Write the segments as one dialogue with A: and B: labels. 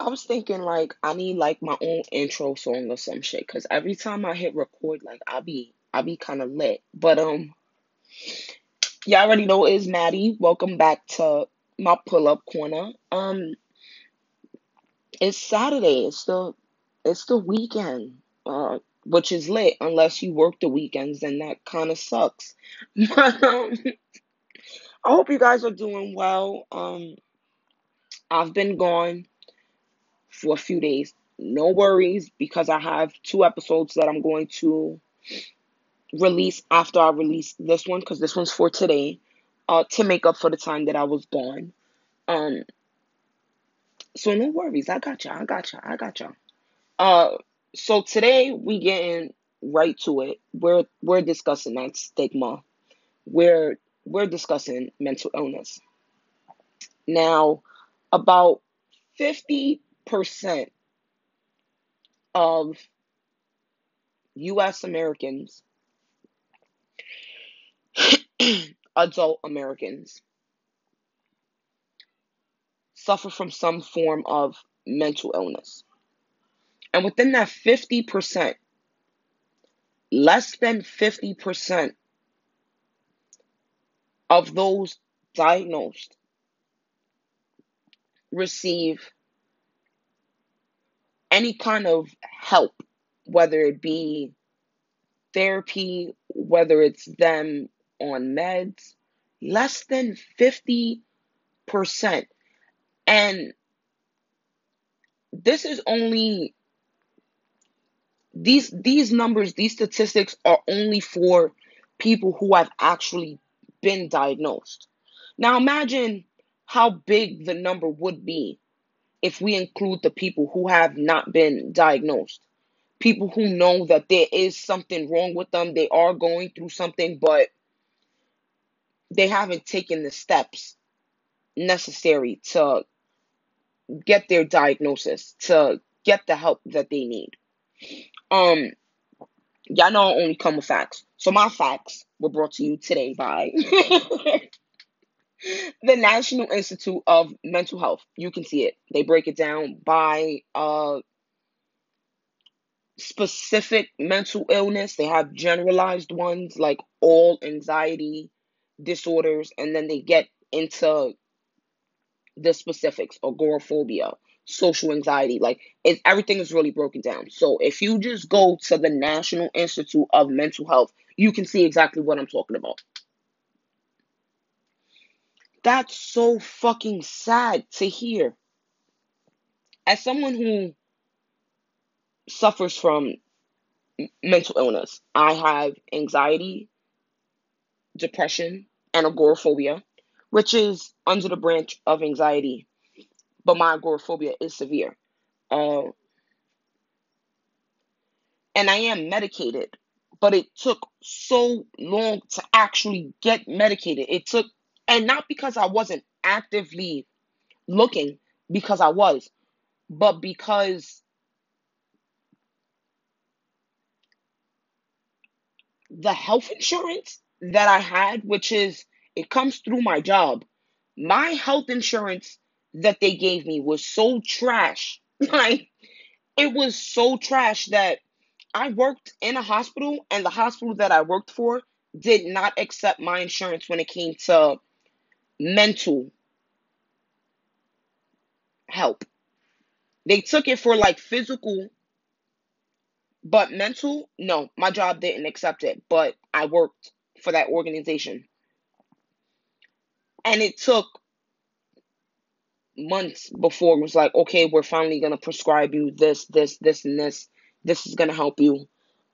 A: I was thinking like I need like my own intro song or some shit because every time I hit record, like I be I be kind of lit. But um, y'all already know it's Maddie. Welcome back to my pull up corner. Um, it's Saturday. It's the it's the weekend. Uh, which is lit unless you work the weekends, then that kind of sucks. But um, I hope you guys are doing well. Um, I've been gone for a few days. No worries because I have two episodes that I'm going to release after I release this one because this one's for today uh, to make up for the time that I was gone. Um, so no worries. I got you. I got you. I got you. Uh, so today we getting right to it. We're we're discussing that stigma. We're we're discussing mental illness. Now, about 50% of US Americans, adult Americans, suffer from some form of mental illness. And within that 50%, less than 50% of those diagnosed receive any kind of help, whether it be therapy, whether it's them on meds, less than 50%. And this is only these these numbers, these statistics are only for people who have actually been diagnosed. Now imagine how big the number would be if we include the people who have not been diagnosed. People who know that there is something wrong with them, they are going through something, but they haven't taken the steps necessary to get their diagnosis, to get the help that they need. Um, y'all know I only come with facts. So my facts were brought to you today by the National Institute of Mental Health. You can see it. They break it down by uh specific mental illness. They have generalized ones like all anxiety disorders, and then they get into the specifics, agoraphobia, social anxiety. Like it, everything is really broken down. So if you just go to the National Institute of Mental Health, you can see exactly what I'm talking about. That's so fucking sad to hear. As someone who suffers from mental illness, I have anxiety, depression, and agoraphobia, which is under the branch of anxiety but my agoraphobia is severe. Uh, and I am medicated, but it took so long to actually get medicated. It took, and not because I wasn't actively looking, because I was, but because the health insurance that I had, which is, it comes through my job, my health insurance that they gave me was so trash. Like, it was so trash that I worked in a hospital, and the hospital that I worked for did not accept my insurance when it came to mental help. They took it for like physical, but mental, no, my job didn't accept it, but I worked for that organization. And it took months before it was like, okay, we're finally gonna prescribe you this, this, this, and this. This is gonna help you.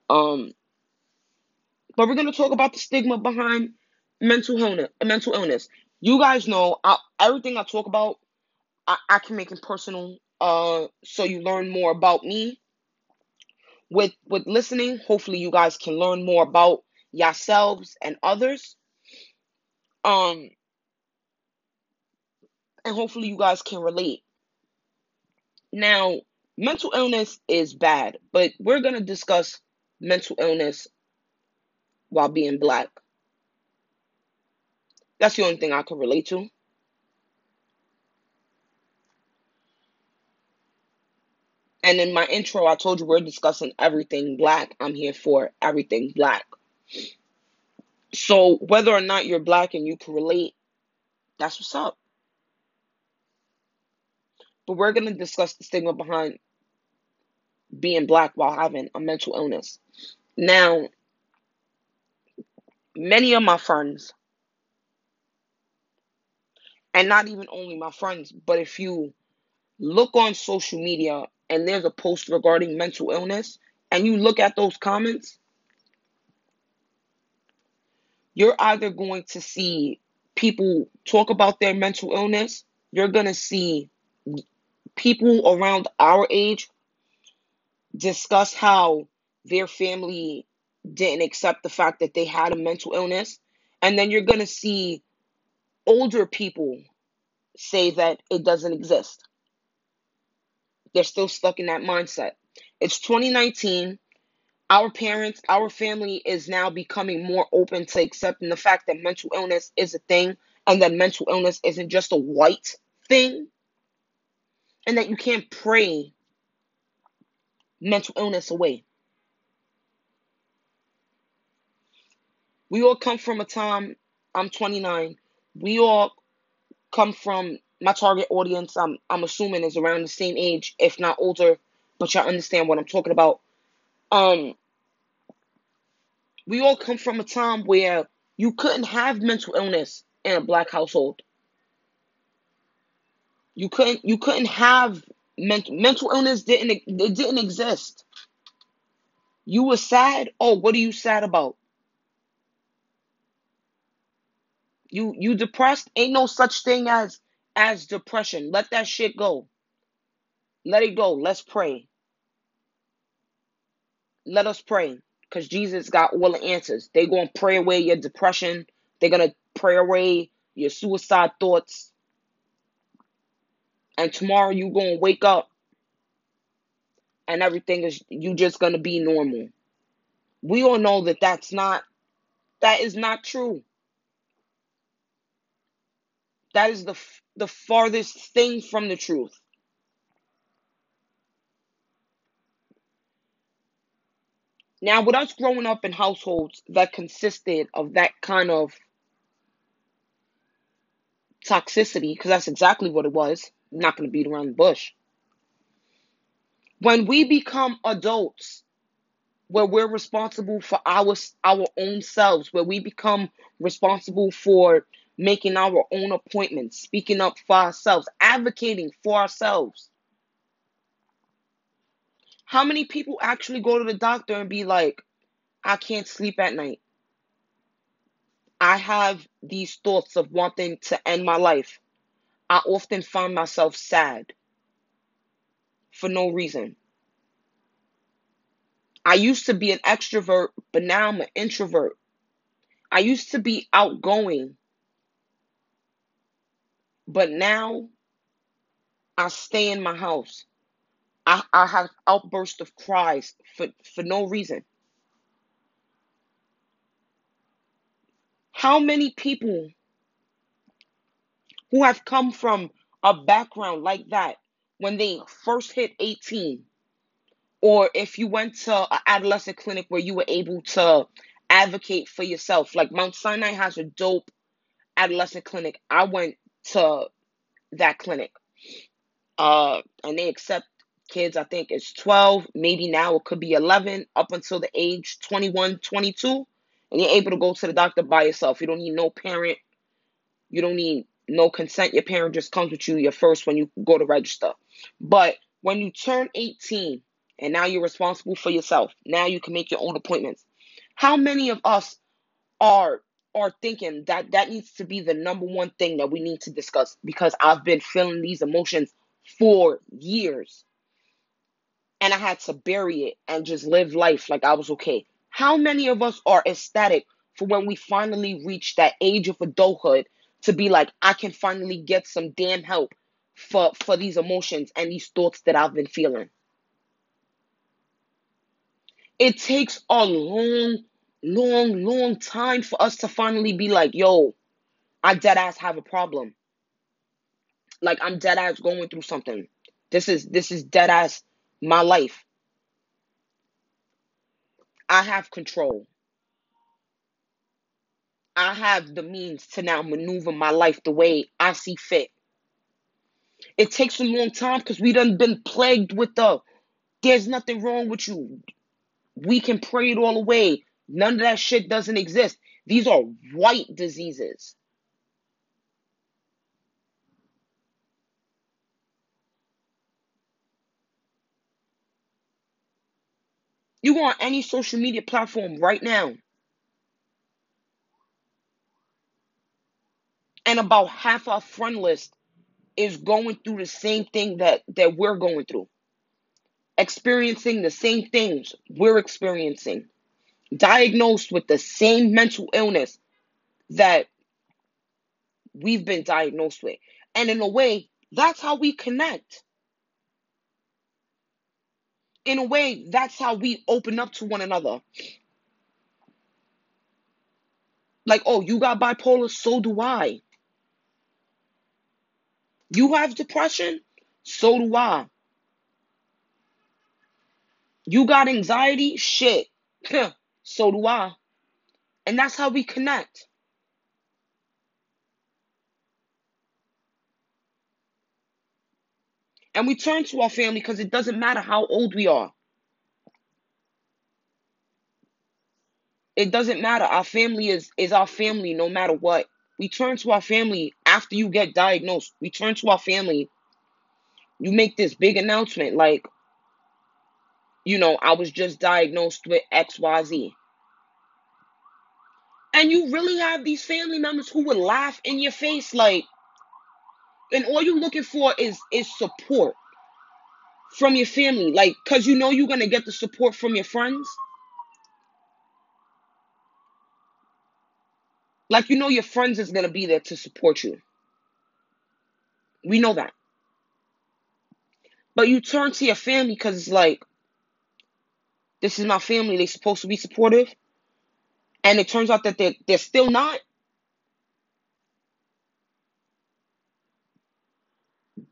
A: Um, but we're gonna talk about the stigma behind mental illness. Mental illness. You guys know I, everything I talk about. I, I can make it personal. Uh, so you learn more about me. With with listening, hopefully you guys can learn more about yourselves and others. Um, and hopefully you guys can relate. Now, mental illness is bad, but we're to discuss mental illness while being black. That's the only thing I can relate to. And in my intro, I told you we're discussing everything black. I'm here for everything black. So whether or not you're black and you can relate, that's what's up. But we're going to discuss the stigma behind being black while having a mental illness. Now, many of my friends, and not even only my friends, but if you look on social media and there's a post regarding mental illness and you look at those comments, you're either going to see people talk about their mental illness, you're going to see people around our age discuss how their family didn't accept the fact that they had a mental illness. And then you're going to see older people say that it doesn't exist. They're still stuck in that mindset. It's 2019. Our parents, our family is now becoming more open to accepting the fact that mental illness is a thing and that mental illness isn't just a white thing and that you can't pray mental illness away. We all come from a time, I'm 29, we all come from my target audience, I'm, I'm assuming is around the same age, if not older, but y'all understand what I'm talking about. Um, we all come from a time where you couldn't have mental illness in a black household. You couldn't you couldn't have mental mental illness didn't it didn't exist. You were sad. Oh, what are you sad about? You you depressed? Ain't no such thing as as depression. Let that shit go. Let it go. Let's pray. Let us pray. Because Jesus got all the answers. They're going to pray away your depression. They're going to pray away your suicide thoughts. And tomorrow you're going to wake up and everything is you just going to be normal. We all know that that's not that is not true. That is the the farthest thing from the truth. Now, with us growing up in households that consisted of that kind of toxicity, because that's exactly what it was, I'm not going to beat around the bush. When we become adults, where we're responsible for our our own selves, where we become responsible for making our own appointments, speaking up for ourselves, advocating for ourselves. How many people actually go to the doctor and be like, I can't sleep at night? I have these thoughts of wanting to end my life. I often find myself sad for no reason. I used to be an extrovert, but now I'm an introvert. I used to be outgoing, but now I stay in my house. I, I have outbursts of cries for, for no reason. How many people who have come from a background like that when they first hit 18 or if you went to an adolescent clinic where you were able to advocate for yourself like mount sinai has a dope adolescent clinic i went to that clinic uh and they accept kids i think it's 12 maybe now it could be 11 up until the age 21 22 and you're able to go to the doctor by yourself you don't need no parent you don't need no consent. Your parent just comes with you your first when you go to register. But when you turn 18 and now you're responsible for yourself, now you can make your own appointments. How many of us are are thinking that that needs to be the number one thing that we need to discuss because I've been feeling these emotions for years and I had to bury it and just live life like I was okay. How many of us are ecstatic for when we finally reach that age of adulthood to be like I can finally get some damn help for for these emotions and these thoughts that I've been feeling. It takes a long, long, long time for us to finally be like, yo, I dead ass have a problem. Like I'm dead ass going through something. This is this is dead ass my life. I have control. I have the means to now maneuver my life the way I see fit. It takes a long time because we done been plagued with the there's nothing wrong with you. We can pray it all away. None of that shit doesn't exist. These are white diseases. You go on any social media platform right now, and about half our friend list is going through the same thing that that we're going through experiencing the same things we're experiencing diagnosed with the same mental illness that we've been diagnosed with. And in a way that's how we connect. In a way that's how we open up to one another. Like oh you got bipolar so do i. You have depression so do i. You got anxiety shit so do i. And that's how we connect. And we turn to our family because it doesn't matter how old we are. It doesn't matter. Our family is is our family no matter what. We turn to our family after you get diagnosed. We turn to our family. You make this big announcement like you know i was just diagnosed with xyz and you really have these family members who would laugh in your face like and all you're looking for is is support from your family like because you know you're gonna get the support from your friends. Like you know your friends is gonna be there to support you. We know that. But you turn to your family because it's like this is my family they're supposed to be supportive. And it turns out that they're, they're still not.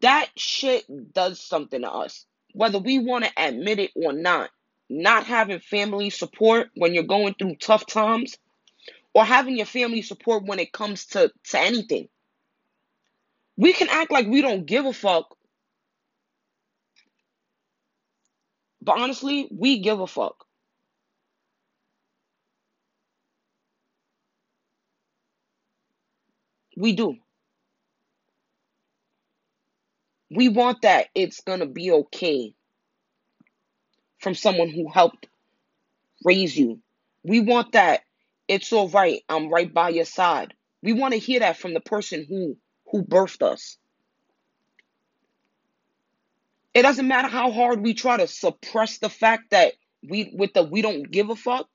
A: That shit does something to us. Whether we want to admit it or not not having family support when you're going through tough times or having your family support when it comes to, to anything. We can act like we don't give a fuck, but honestly, we give a fuck. We do. We want that it's gonna be okay from someone who helped raise you. We want that it's all right. I'm right by your side. We want to hear that from the person who who birthed us. It doesn't matter how hard we try to suppress the fact that we with the we don't give a fuck.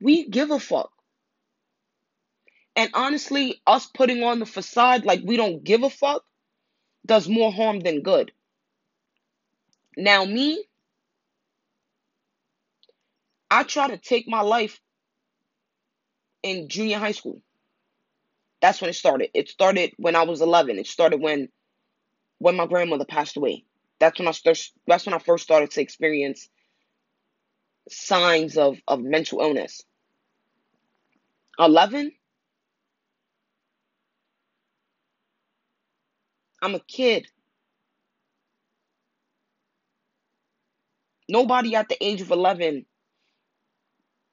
A: We give a fuck. And honestly, us putting on the facade like we don't give a fuck does more harm than good. Now me, I try to take my life in junior high school. That's when it started. It started when I was 11. It started when when my grandmother passed away. That's when I start, that's when I first started to experience signs of of mental illness. 11? I'm a kid. Nobody at the age of 11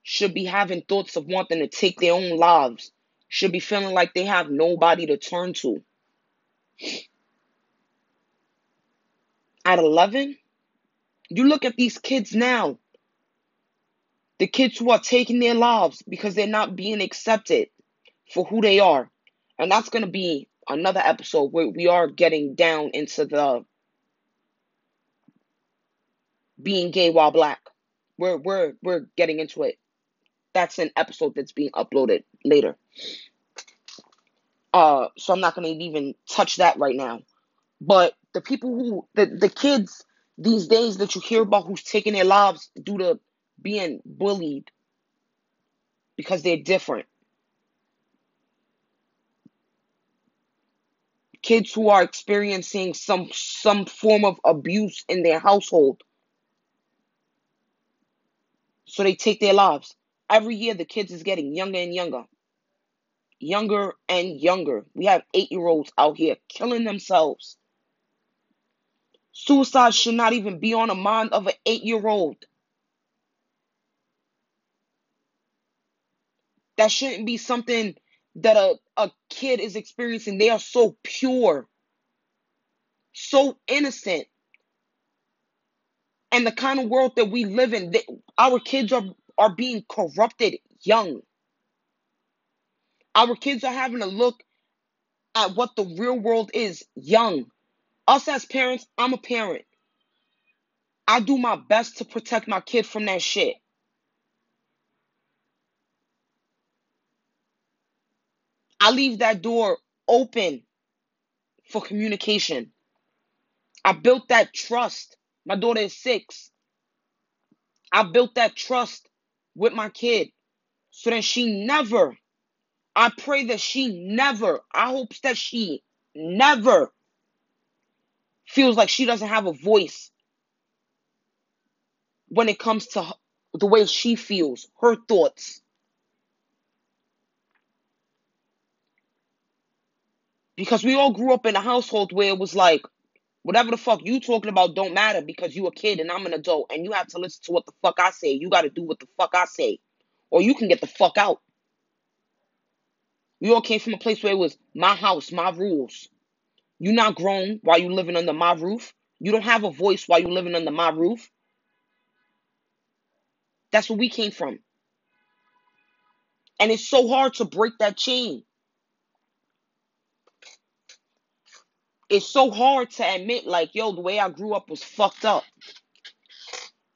A: should be having thoughts of wanting to take their own lives, should be feeling like they have nobody to turn to. At 11, you look at these kids now, the kids who are taking their lives because they're not being accepted for who they are. And that's going to be another episode where we are getting down into the being gay while black. We're we're we're getting into it. That's an episode that's being uploaded later. Uh so I'm not going to even touch that right now. But the people who the the kids these days that you hear about who's taking their lives due to being bullied because they're different. Kids who are experiencing some some form of abuse in their household So they take their lives. Every year, the kids is getting younger and younger. Younger and younger. We have eight year olds out here killing themselves. Suicide should not even be on the mind of an eight year old. That shouldn't be something that a, a kid is experiencing. They are so pure, so innocent. And the kind of world that we live in, they, our kids are, are being corrupted young. Our kids are having to look at what the real world is young. Us as parents, I'm a parent. I do my best to protect my kid from that shit. I leave that door open for communication. I built that trust. My daughter is six. I built that trust with my kid so that she never, I pray that she never, I hope that she never feels like she doesn't have a voice when it comes to the way she feels, her thoughts. Because we all grew up in a household where it was like, whatever the fuck you talking about don't matter because you a kid and I'm an adult and you have to listen to what the fuck I say. You got to do what the fuck I say. Or you can get the fuck out. We all came from a place where it was my house, my rules. You not grown while you're living under my roof. You don't have a voice while you're living under my roof. That's where we came from. And it's so hard to break that chain. It's so hard to admit, like, yo, the way I grew up was fucked up.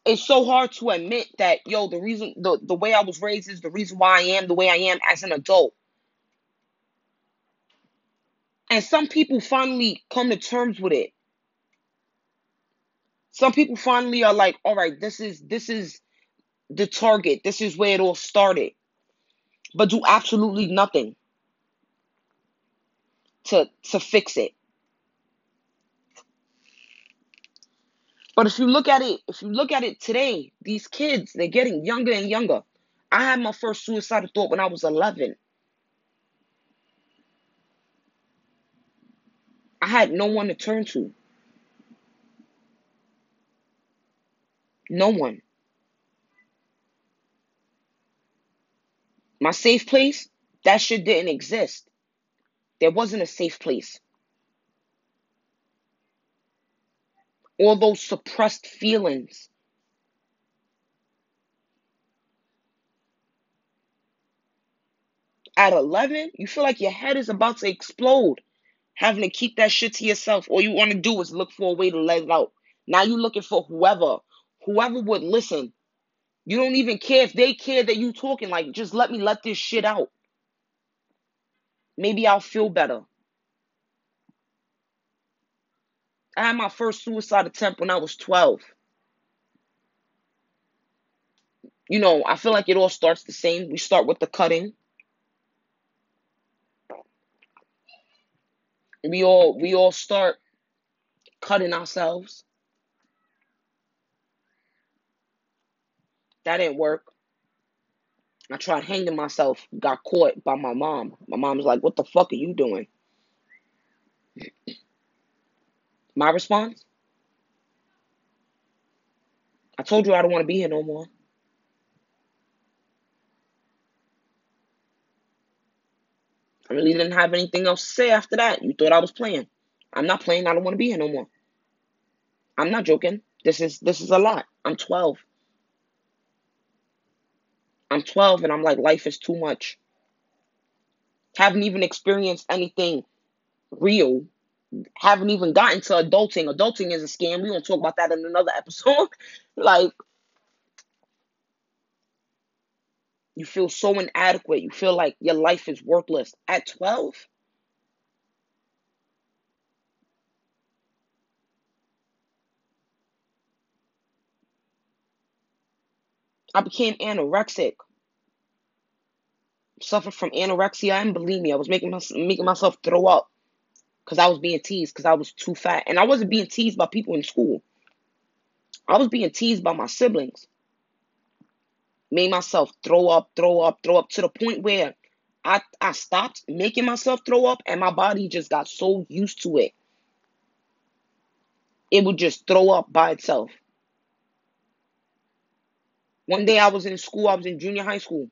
A: It's so hard to admit that, yo, the reason, the, the way I was raised is the reason why I am the way I am as an adult. And some people finally come to terms with it. Some people finally are like, all right, this is this is the target. This is where it all started. But do absolutely nothing to to fix it. But if you look at it, if you look at it today, these kids, they're getting younger and younger. I had my first suicidal thought when I was 11. I had no one to turn to. No one. My safe place, that shit didn't exist. There wasn't a safe place. All those suppressed feelings. At 11, you feel like your head is about to explode. Having to keep that shit to yourself. All you want to do is look for a way to let it out. Now you're looking for whoever, whoever would listen. You don't even care if they care that you talking. Like, just let me let this shit out. Maybe I'll feel better. I had my first suicide attempt when I was 12. You know, I feel like it all starts the same. We start with the cutting. We all we all start cutting ourselves. That didn't work. I tried hanging myself, got caught by my mom. My mom's like, What the fuck are you doing? My response? I told you I don't want to be here no more. I really didn't have anything else to say after that. You thought I was playing. I'm not playing. I don't want to be here no more. I'm not joking. This is this is a lot. I'm 12. I'm 12 and I'm like life is too much. Haven't even experienced anything real. Haven't even gotten to adulting. Adulting is a scam. We gonna talk about that in another episode. like you feel so inadequate. You feel like your life is worthless at 12. I became anorexic. Suffered from anorexia and bulimia. I was making my, making myself throw up because I was being teased because I was too fat, and I wasn't being teased by people in school. I was being teased by my siblings. Made myself throw up, throw up, throw up to the point where I I stopped making myself throw up and my body just got so used to it. It would just throw up by itself. One day I was in school, I was in junior high school.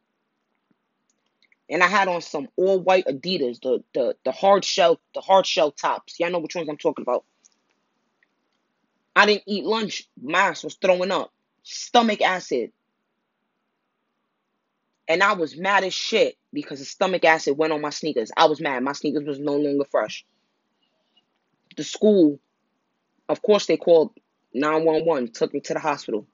A: And I had on some all white Adidas, the the the hard shell, the hard shell tops. Y'all know which ones I'm talking about. I didn't eat lunch. My ass was throwing up. Stomach acid. And I was mad as shit because the stomach acid went on my sneakers. I was mad. My sneakers was no longer fresh. The school, of course, they called 911, took me to the hospital.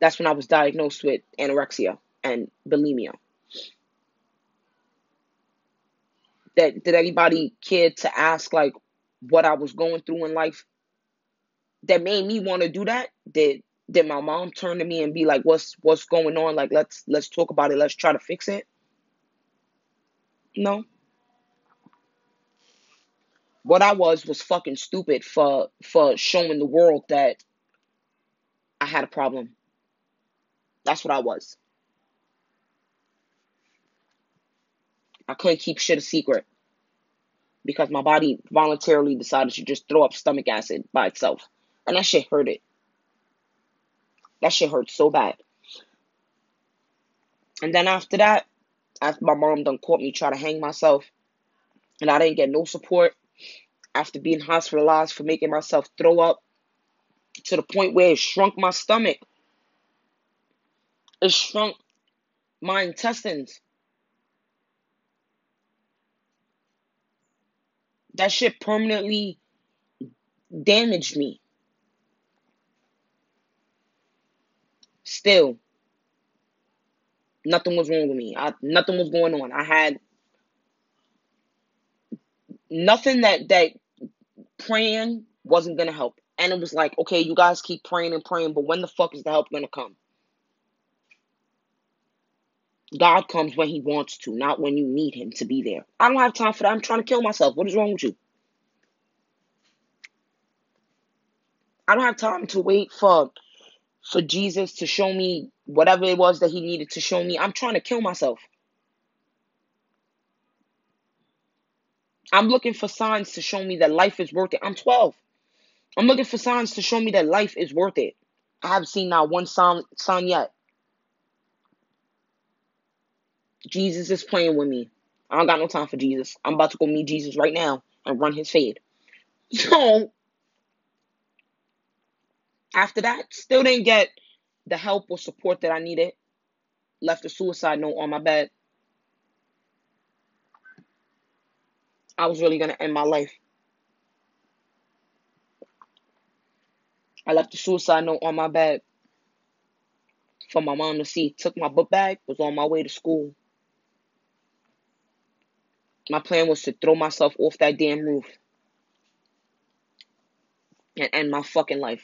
A: That's when I was diagnosed with anorexia and bulimia. That did anybody care to ask like what I was going through in life that made me want to do that? Did did my mom turn to me and be like, "What's what's going on? Like, let's let's talk about it. Let's try to fix it." No. What I was was fucking stupid for for showing the world that I had a problem. That's what I was. I couldn't keep shit a secret because my body voluntarily decided to just throw up stomach acid by itself. And that shit hurt it. That shit hurt so bad. And then after that, after my mom done caught me trying to hang myself, and I didn't get no support after being hospitalized for making myself throw up to the point where it shrunk my stomach. It shrunk my intestines. That shit permanently damaged me. Still, nothing was wrong with me. I, nothing was going on. I had nothing that that praying wasn't gonna help. And it was like, okay, you guys keep praying and praying, but when the fuck is the help gonna come? God comes when He wants to, not when you need Him to be there. I don't have time for that. I'm trying to kill myself. What is wrong with you? I don't have time to wait for for Jesus to show me whatever it was that He needed to show me. I'm trying to kill myself. I'm looking for signs to show me that life is worth it. I'm 12. I'm looking for signs to show me that life is worth it. I haven't seen not one sign, sign yet. Jesus is playing with me. I don't got no time for Jesus. I'm about to go meet Jesus right now and run his fade. So, after that, still didn't get the help or support that I needed. Left a suicide note on my bed. I was really going to end my life. I left a suicide note on my bed for my mom to see. Took my book bag, was on my way to school. My plan was to throw myself off that damn roof and end my fucking life.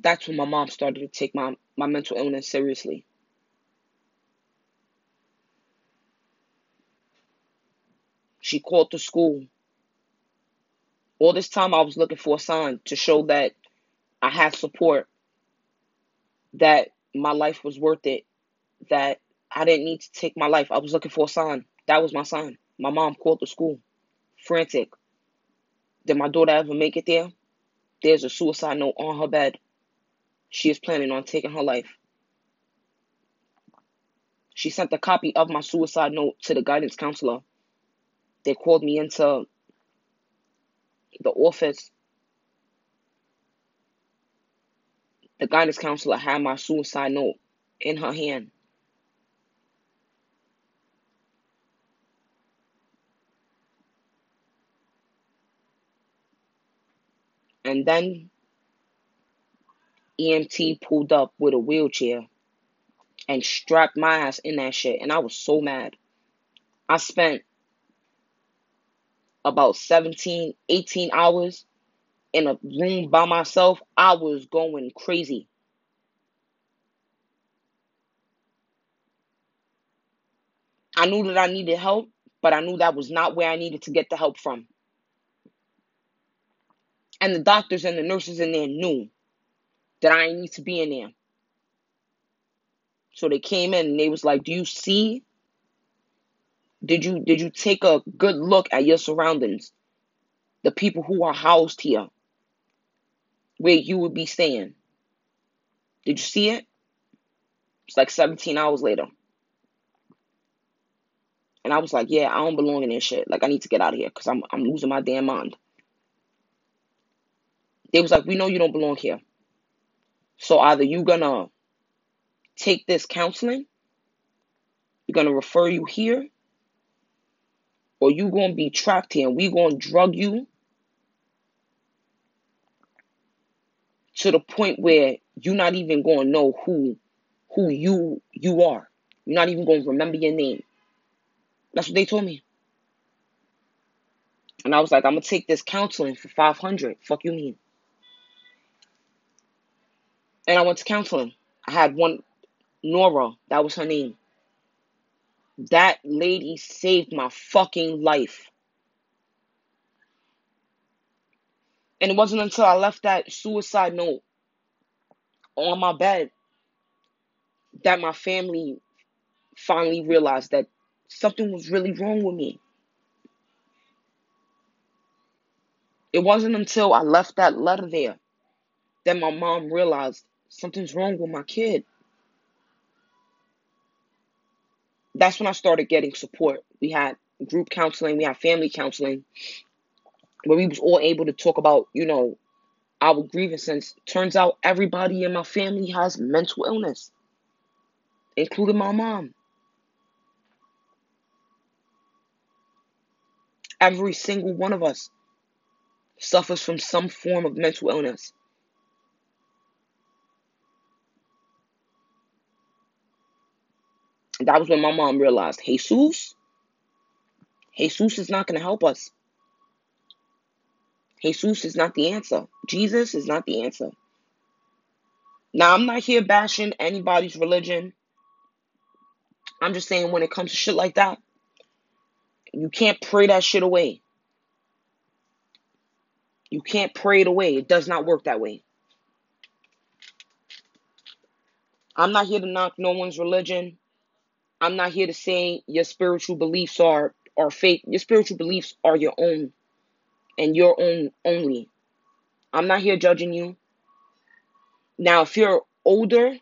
A: That's when my mom started to take my, my mental illness seriously. She called the school. All this time, I was looking for a sign to show that I had support, that my life was worth it, that I didn't need to take my life. I was looking for a sign. That was my sign. My mom called the school, frantic. Did my daughter ever make it there? There's a suicide note on her bed. She is planning on taking her life. She sent a copy of my suicide note to the guidance counselor they called me into the office. The guidance counselor had my suicide note in her hand. And then EMT pulled up with a wheelchair and strapped my ass in that shit. And I was so mad. I spent about 17, 18 hours in a room by myself, I was going crazy. I knew that I needed help, but I knew that was not where I needed to get the help from. And the doctors and the nurses in there knew. that I need to be in there. So they came in and they was like, "Do you see? Did you did you take a good look at your surroundings? The people who are housed here, where you would be staying. Did you see it? It's like 17 hours later. And I was like, yeah, I don't belong in this shit. Like, I need to get out of here because I'm, I'm losing my damn mind. They was like, we know you don't belong here. So either you're gonna take this counseling, you're gonna refer you here, or you're gonna be trapped here and we're gonna drug you to the point where you're not even gonna know who who you you are. You're not even gonna remember your name. That's what they told me. And I was like, I'm gonna take this counseling for 500. Fuck you mean? And I went to counseling. I had one, Nora, that was her name. That lady saved my fucking life. And it wasn't until I left that suicide note on my bed that my family finally realized that something was really wrong with me. It wasn't until I left that letter there that my mom realized something's wrong with my kid. That's when I started getting support. We had group counseling, we had family counseling, where we was all able to talk about, you know, our grievances. Turns out everybody in my family has mental illness, including my mom. Every single one of us suffers from some form of mental illness. That was when my mom realized Jesus, Jesus is not going to help us. Jesus is not the answer. Jesus is not the answer. Now, I'm not here bashing anybody's religion. I'm just saying when it comes to shit like that, you can't pray that shit away. You can't pray it away. It does not work that way. I'm not here to knock no one's religion. I'm not here to say your spiritual beliefs are are fake. Your spiritual beliefs are your own and your own only. I'm not here judging you. Now, if you're older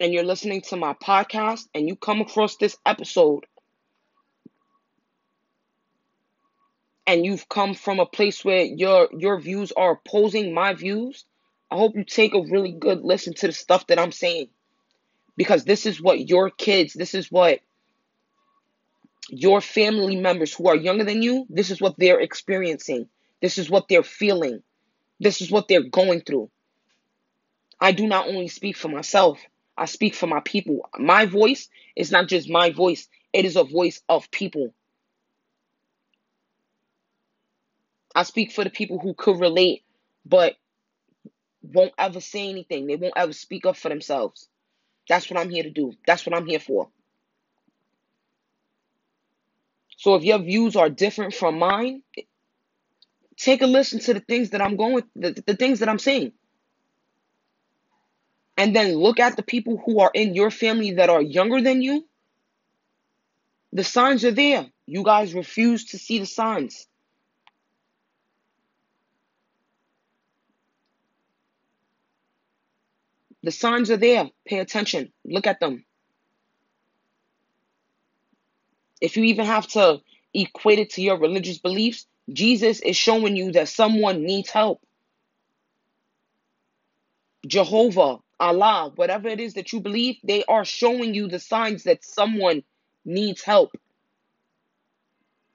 A: and you're listening to my podcast and you come across this episode and you've come from a place where your your views are opposing my views, I hope you take a really good listen to the stuff that I'm saying because this is what your kids, this is what your family members who are younger than you, this is what they're experiencing. This is what they're feeling. This is what they're going through. I do not only speak for myself, I speak for my people. My voice is not just my voice, it is a voice of people. I speak for the people who could relate, but won't ever say anything. They won't ever speak up for themselves. That's what I'm here to do. That's what I'm here for. So if your views are different from mine, take a listen to the things that I'm going the, the things that I'm saying. And then look at the people who are in your family that are younger than you. The signs are there. You guys refuse to see the signs. The signs are there. Pay attention. Look at them. If you even have to equate it to your religious beliefs, Jesus is showing you that someone needs help. Jehovah, Allah, whatever it is that you believe, they are showing you the signs that someone needs help.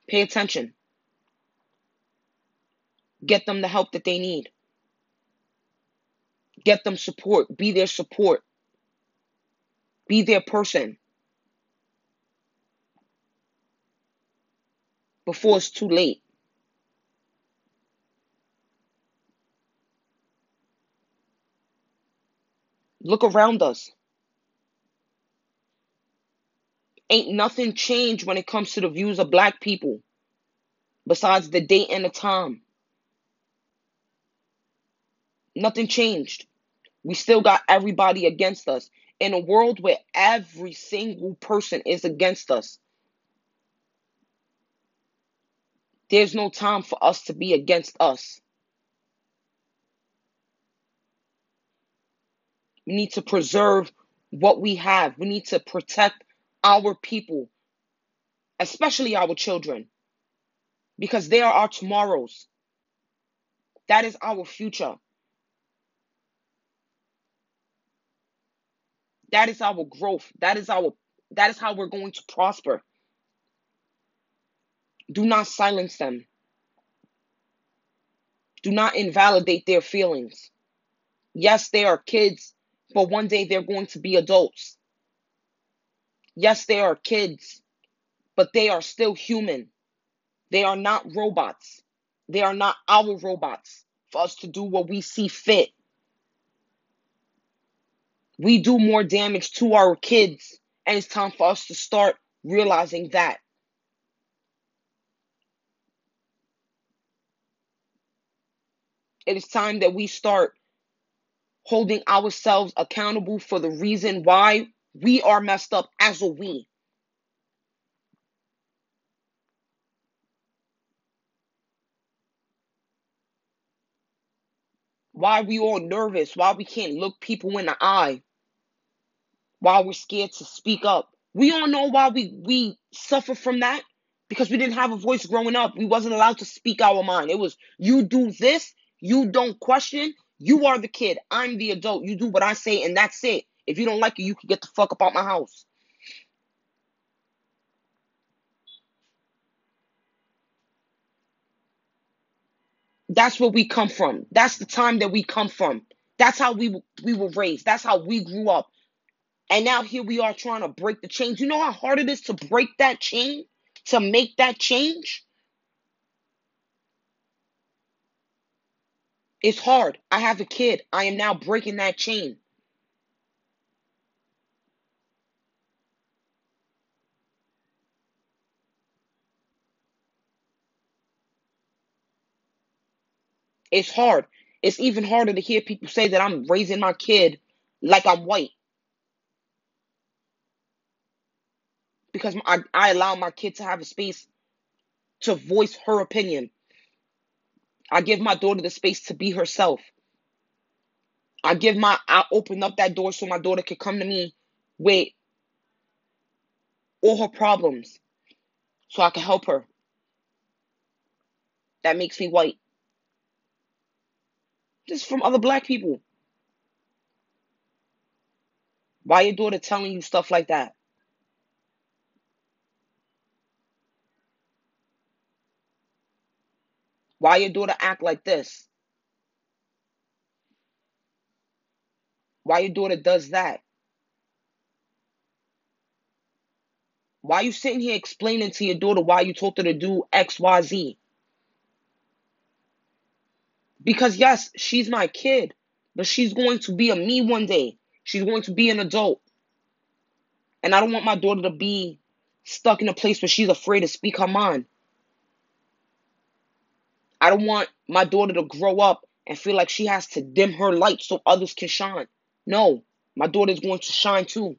A: Pay attention. Get them the help that they need. Get them support. Be their support. Be their person. Before it's too late. Look around us. Ain't nothing changed when it comes to the views of black people besides the date and the time. Nothing changed. We still got everybody against us. In a world where every single person is against us, there's no time for us to be against us. We need to preserve what we have. We need to protect our people, especially our children, because they are our tomorrows. That is our future. That is our growth. That is our that is how we're going to prosper. Do not silence them. Do not invalidate their feelings. Yes, they are kids, but one day they're going to be adults. Yes, they are kids, but they are still human. They are not robots. They are not our robots for us to do what we see fit. We do more damage to our kids, and it's time for us to start realizing that. It is time that we start holding ourselves accountable for the reason why we are messed up as a we. Why are we all nervous, why we can't look people in the eye, why we're scared to speak up. We all know why we, we suffer from that because we didn't have a voice growing up. We wasn't allowed to speak our mind. It was you do this, you don't question, you are the kid. I'm the adult. You do what I say, and that's it. If you don't like it, you can get the fuck up out my house. That's where we come from. That's the time that we come from. That's how we we were raised. That's how we grew up. And now here we are trying to break the chains. You know how hard it is to break that chain? To make that change? It's hard. I have a kid. I am now breaking that chain. It's hard. It's even harder to hear people say that I'm raising my kid like I'm white because I, I allow my kid to have a space to voice her opinion. I give my daughter the space to be herself. I give my I open up that door so my daughter can come to me with all her problems so I can help her. That makes me white. This is from other black people. Why your daughter telling you stuff like that? Why your daughter act like this? Why your daughter does that? Why you sitting here explaining to your daughter why you told her to do X, Y, Z? Because yes, she's my kid, but she's going to be a me one day. She's going to be an adult. And I don't want my daughter to be stuck in a place where she's afraid to speak her mind. I don't want my daughter to grow up and feel like she has to dim her light so others can shine. No, my daughter is going to shine too.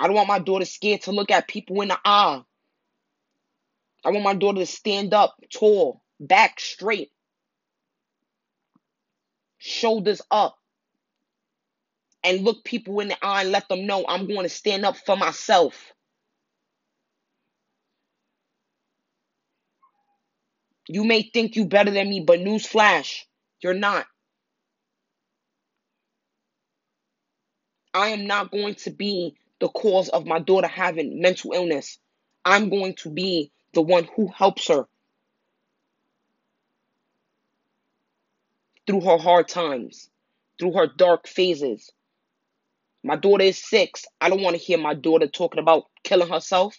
A: I don't want my daughter scared to look at people in the eye. I want my daughter to stand up tall, back straight, shoulders up, and look people in the eye and let them know I'm going to stand up for myself. You may think you better than me, but newsflash, you're not. I am not going to be the cause of my daughter having mental illness. I'm going to be the one who helps her through her hard times, through her dark phases. My daughter is six. I don't want to hear my daughter talking about killing herself.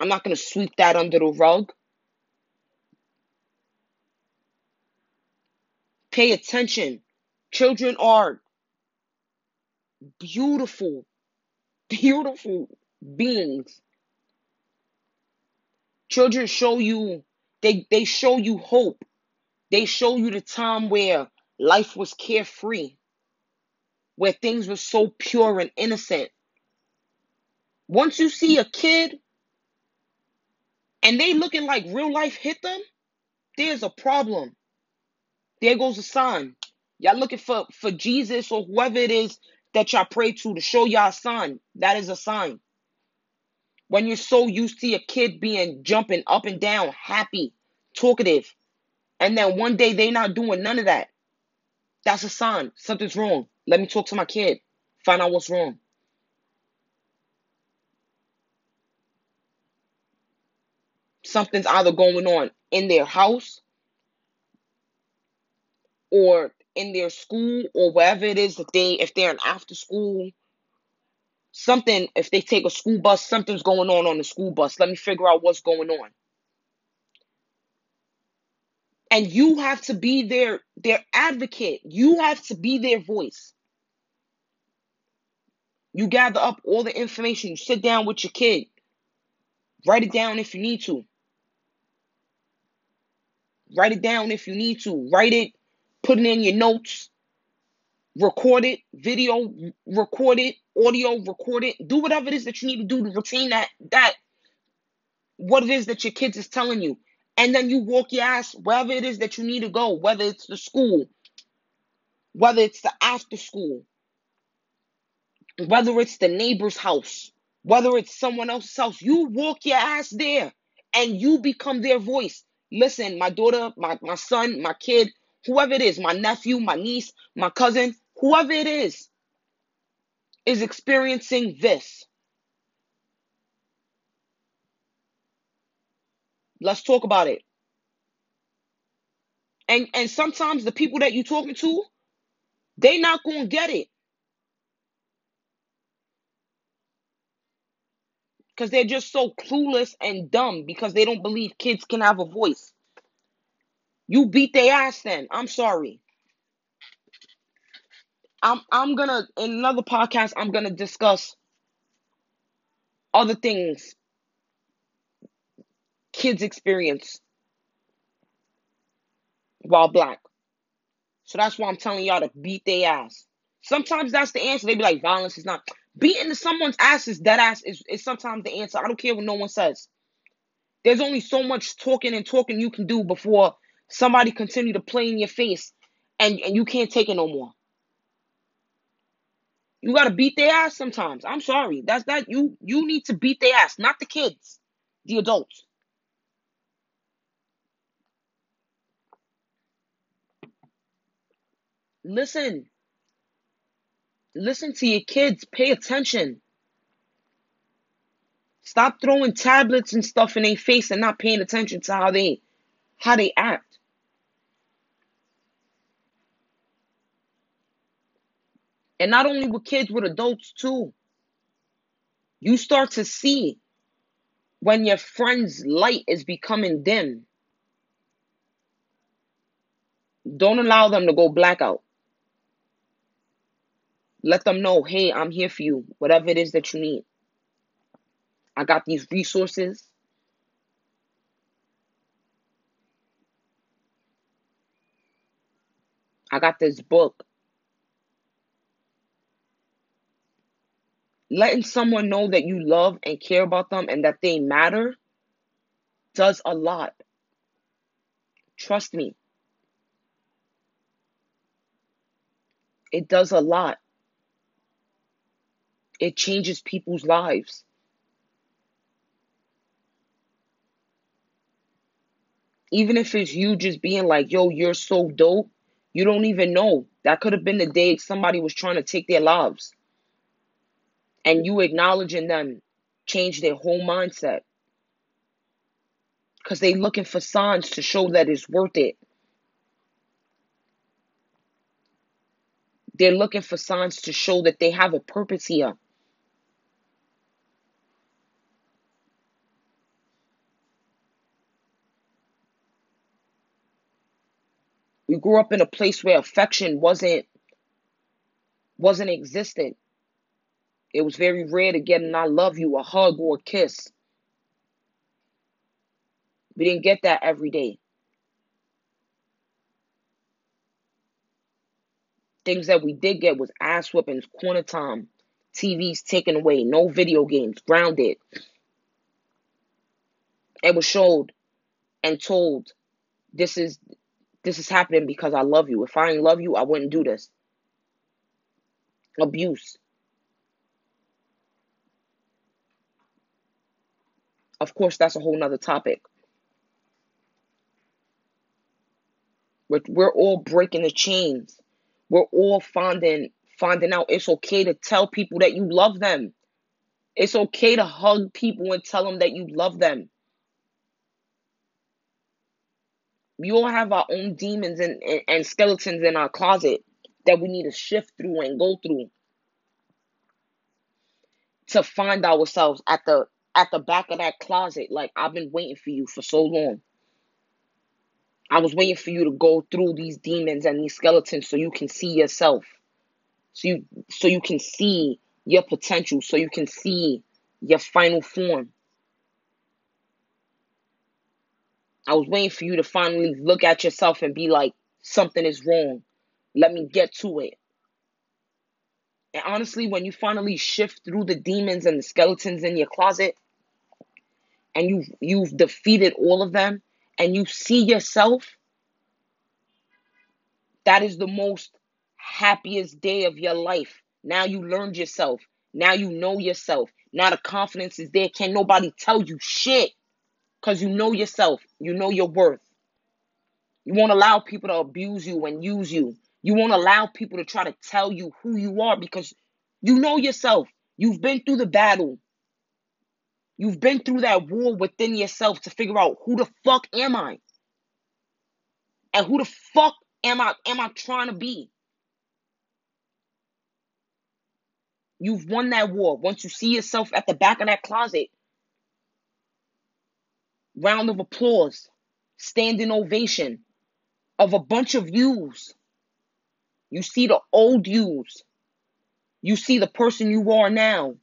A: I'm not going to sweep that under the rug. Pay attention. Children are beautiful, beautiful beings. Children show you they they show you hope. They show you the time where life was carefree, where things were so pure and innocent. Once you see a kid and they looking like real life hit them, there's a problem. There goes a sign. Y'all looking for for Jesus or whoever it is that y'all pray to to show y'all a sign. That is a sign. When you're so used to a kid being jumping up and down, happy, talkative, and then one day they not doing none of that, that's a sign something's wrong. Let me talk to my kid, find out what's wrong. Something's either going on in their house or in their school or wherever it is that they if they're an after school. Something if they take a school bus something's going on on the school bus. Let me figure out what's going on. And you have to be their their advocate. You have to be their voice. You gather up all the information. You sit down with your kid. Write it down if you need to write it down if you need to write it put it in your notes record it, video, record it, audio, record it, do whatever it is that you need to do to retain that that what it is that your kids is telling you. And then you walk your ass wherever it is that you need to go, whether it's the school, whether it's the after school, whether it's the neighbor's house, whether it's someone else's house, you walk your ass there and you become their voice. Listen, my daughter, my, my son, my kid, whoever it is, my nephew, my niece, my cousin, whoever it is, is experiencing this. Let's talk about it. And and sometimes the people that you're talking to, they not gonna get it. Because they're just so clueless and dumb because they don't believe kids can have a voice. You beat their ass then. I'm sorry. I'm I'm gonna in another podcast I'm gonna discuss other things kids experience while black. So that's why I'm telling y'all to beat their ass. Sometimes that's the answer. They be like, violence is not beating someone's ass is dead ass is, is sometimes the answer. I don't care what no one says. There's only so much talking and talking you can do before somebody continue to play in your face and, and you can't take it no more. You gotta beat their ass sometimes. I'm sorry. That's that you you need to beat their ass, not the kids, the adults. Listen. Listen to your kids. Pay attention. Stop throwing tablets and stuff in their face and not paying attention to how they how they act. And not only with kids, with adults too. You start to see when your friend's light is becoming dim. Don't allow them to go blackout. Let them know, hey, I'm here for you, whatever it is that you need. I got these resources. I got this book. letting someone know that you love and care about them and that they matter does a lot. Trust me. It does a lot. It changes people's lives. Even if it's you just being like, yo, you're so dope, you don't even know. That could have been the day somebody was trying to take their lives and you acknowledging them change their whole mindset because they looking for signs to show that it's worth it they're looking for signs to show that they have a purpose here grew up in a place where affection wasn't wasn't existent it was very rare to get an I love you, a hug, or a kiss. We didn't get that every day. Things that we did get was ass whippings, corner time, TVs taken away, no video games, grounded. It was showed and told this is this is happening because I love you. If I didn't love you, I wouldn't do this. Abuse. Of course, that's a whole nother topic. We're, we're all breaking the chains. We're all finding finding out it's okay to tell people that you love them. It's okay to hug people and tell them that you love them. We all have our own demons and, and, and skeletons in our closet that we need to shift through and go through to find ourselves at the at the back of that closet like I've been waiting for you for so long. I was waiting for you to go through these demons and these skeletons so you can see yourself. So you so you can see your potential, so you can see your final form. I was waiting for you to finally look at yourself and be like, something is wrong. Let me get to it. And honestly, when you finally shift through the demons and the skeletons in your closet, and you've you've defeated all of them, and you see yourself, that is the most happiest day of your life. Now you learned yourself. Now you know yourself. Now the confidence is there. Can't nobody tell you shit. Because you know yourself. You know your worth. You won't allow people to abuse you and use you. You won't allow people to try to tell you who you are because you know yourself. You've been through the battle. You've been through that war within yourself to figure out who the fuck am I? And who the fuck am I am I trying to be? You've won that war. Once you see yourself at the back of that closet, round of applause, standing ovation of a bunch of yous. You see the old yous. You see the person you are now.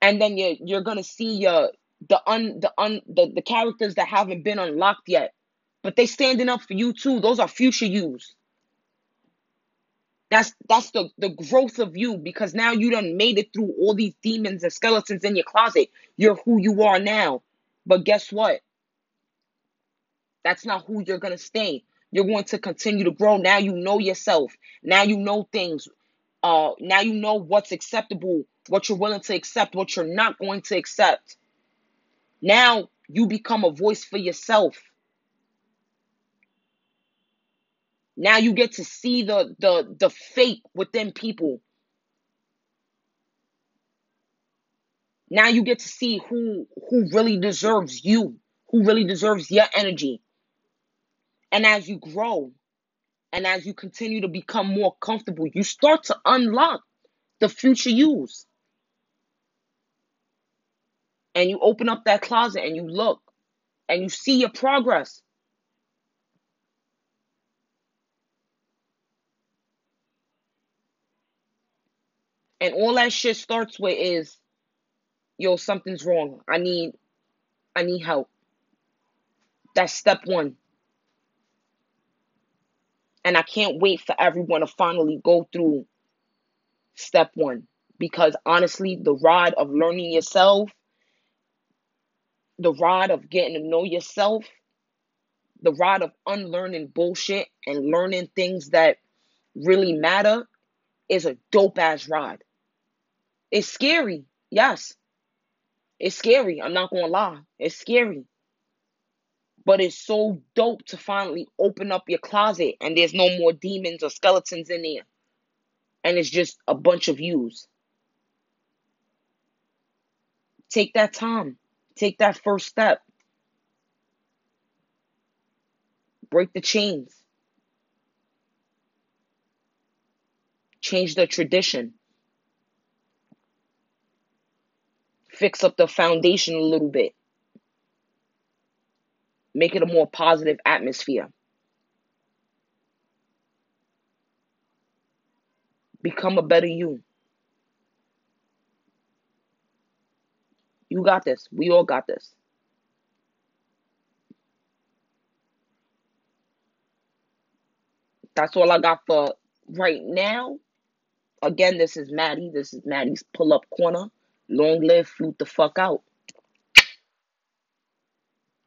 A: And then you're you're gonna see your the un the un the, the characters that haven't been unlocked yet. But they standing up for you too. Those are future yous. That's that's the, the growth of you because now you done made it through all these demons and skeletons in your closet. You're who you are now. But guess what? That's not who you're going to stay. You're going to continue to grow. Now you know yourself. Now you know things. Uh, now you know what's acceptable, what you're willing to accept, what you're not going to accept. Now you become a voice for yourself. Now you get to see the the the fake within people. Now you get to see who who really deserves you, who really deserves your energy. And as you grow and as you continue to become more comfortable, you start to unlock the future yous. And you open up that closet and you look and you see your progress. And all that shit starts with is yo, something's wrong. I need I need help. That's step one. And I can't wait for everyone to finally go through step one. Because honestly, the ride of learning yourself, the ride of getting to know yourself, the ride of unlearning bullshit and learning things that really matter is a dope ass ride. It's scary, yes. It's scary. I'm not gonna lie. It's scary. But it's so dope to finally open up your closet and there's no more demons or skeletons in there. And it's just a bunch of yous. Take that time. Take that first step. Break the chains. Change the tradition. fix up the foundation a little bit, make it a more positive atmosphere. Become a better you. You got this. We all got this. That's all I got for right now. Again, this is Maddie. This is Maddie's Pull Up Corner. Long live, flute the fuck out.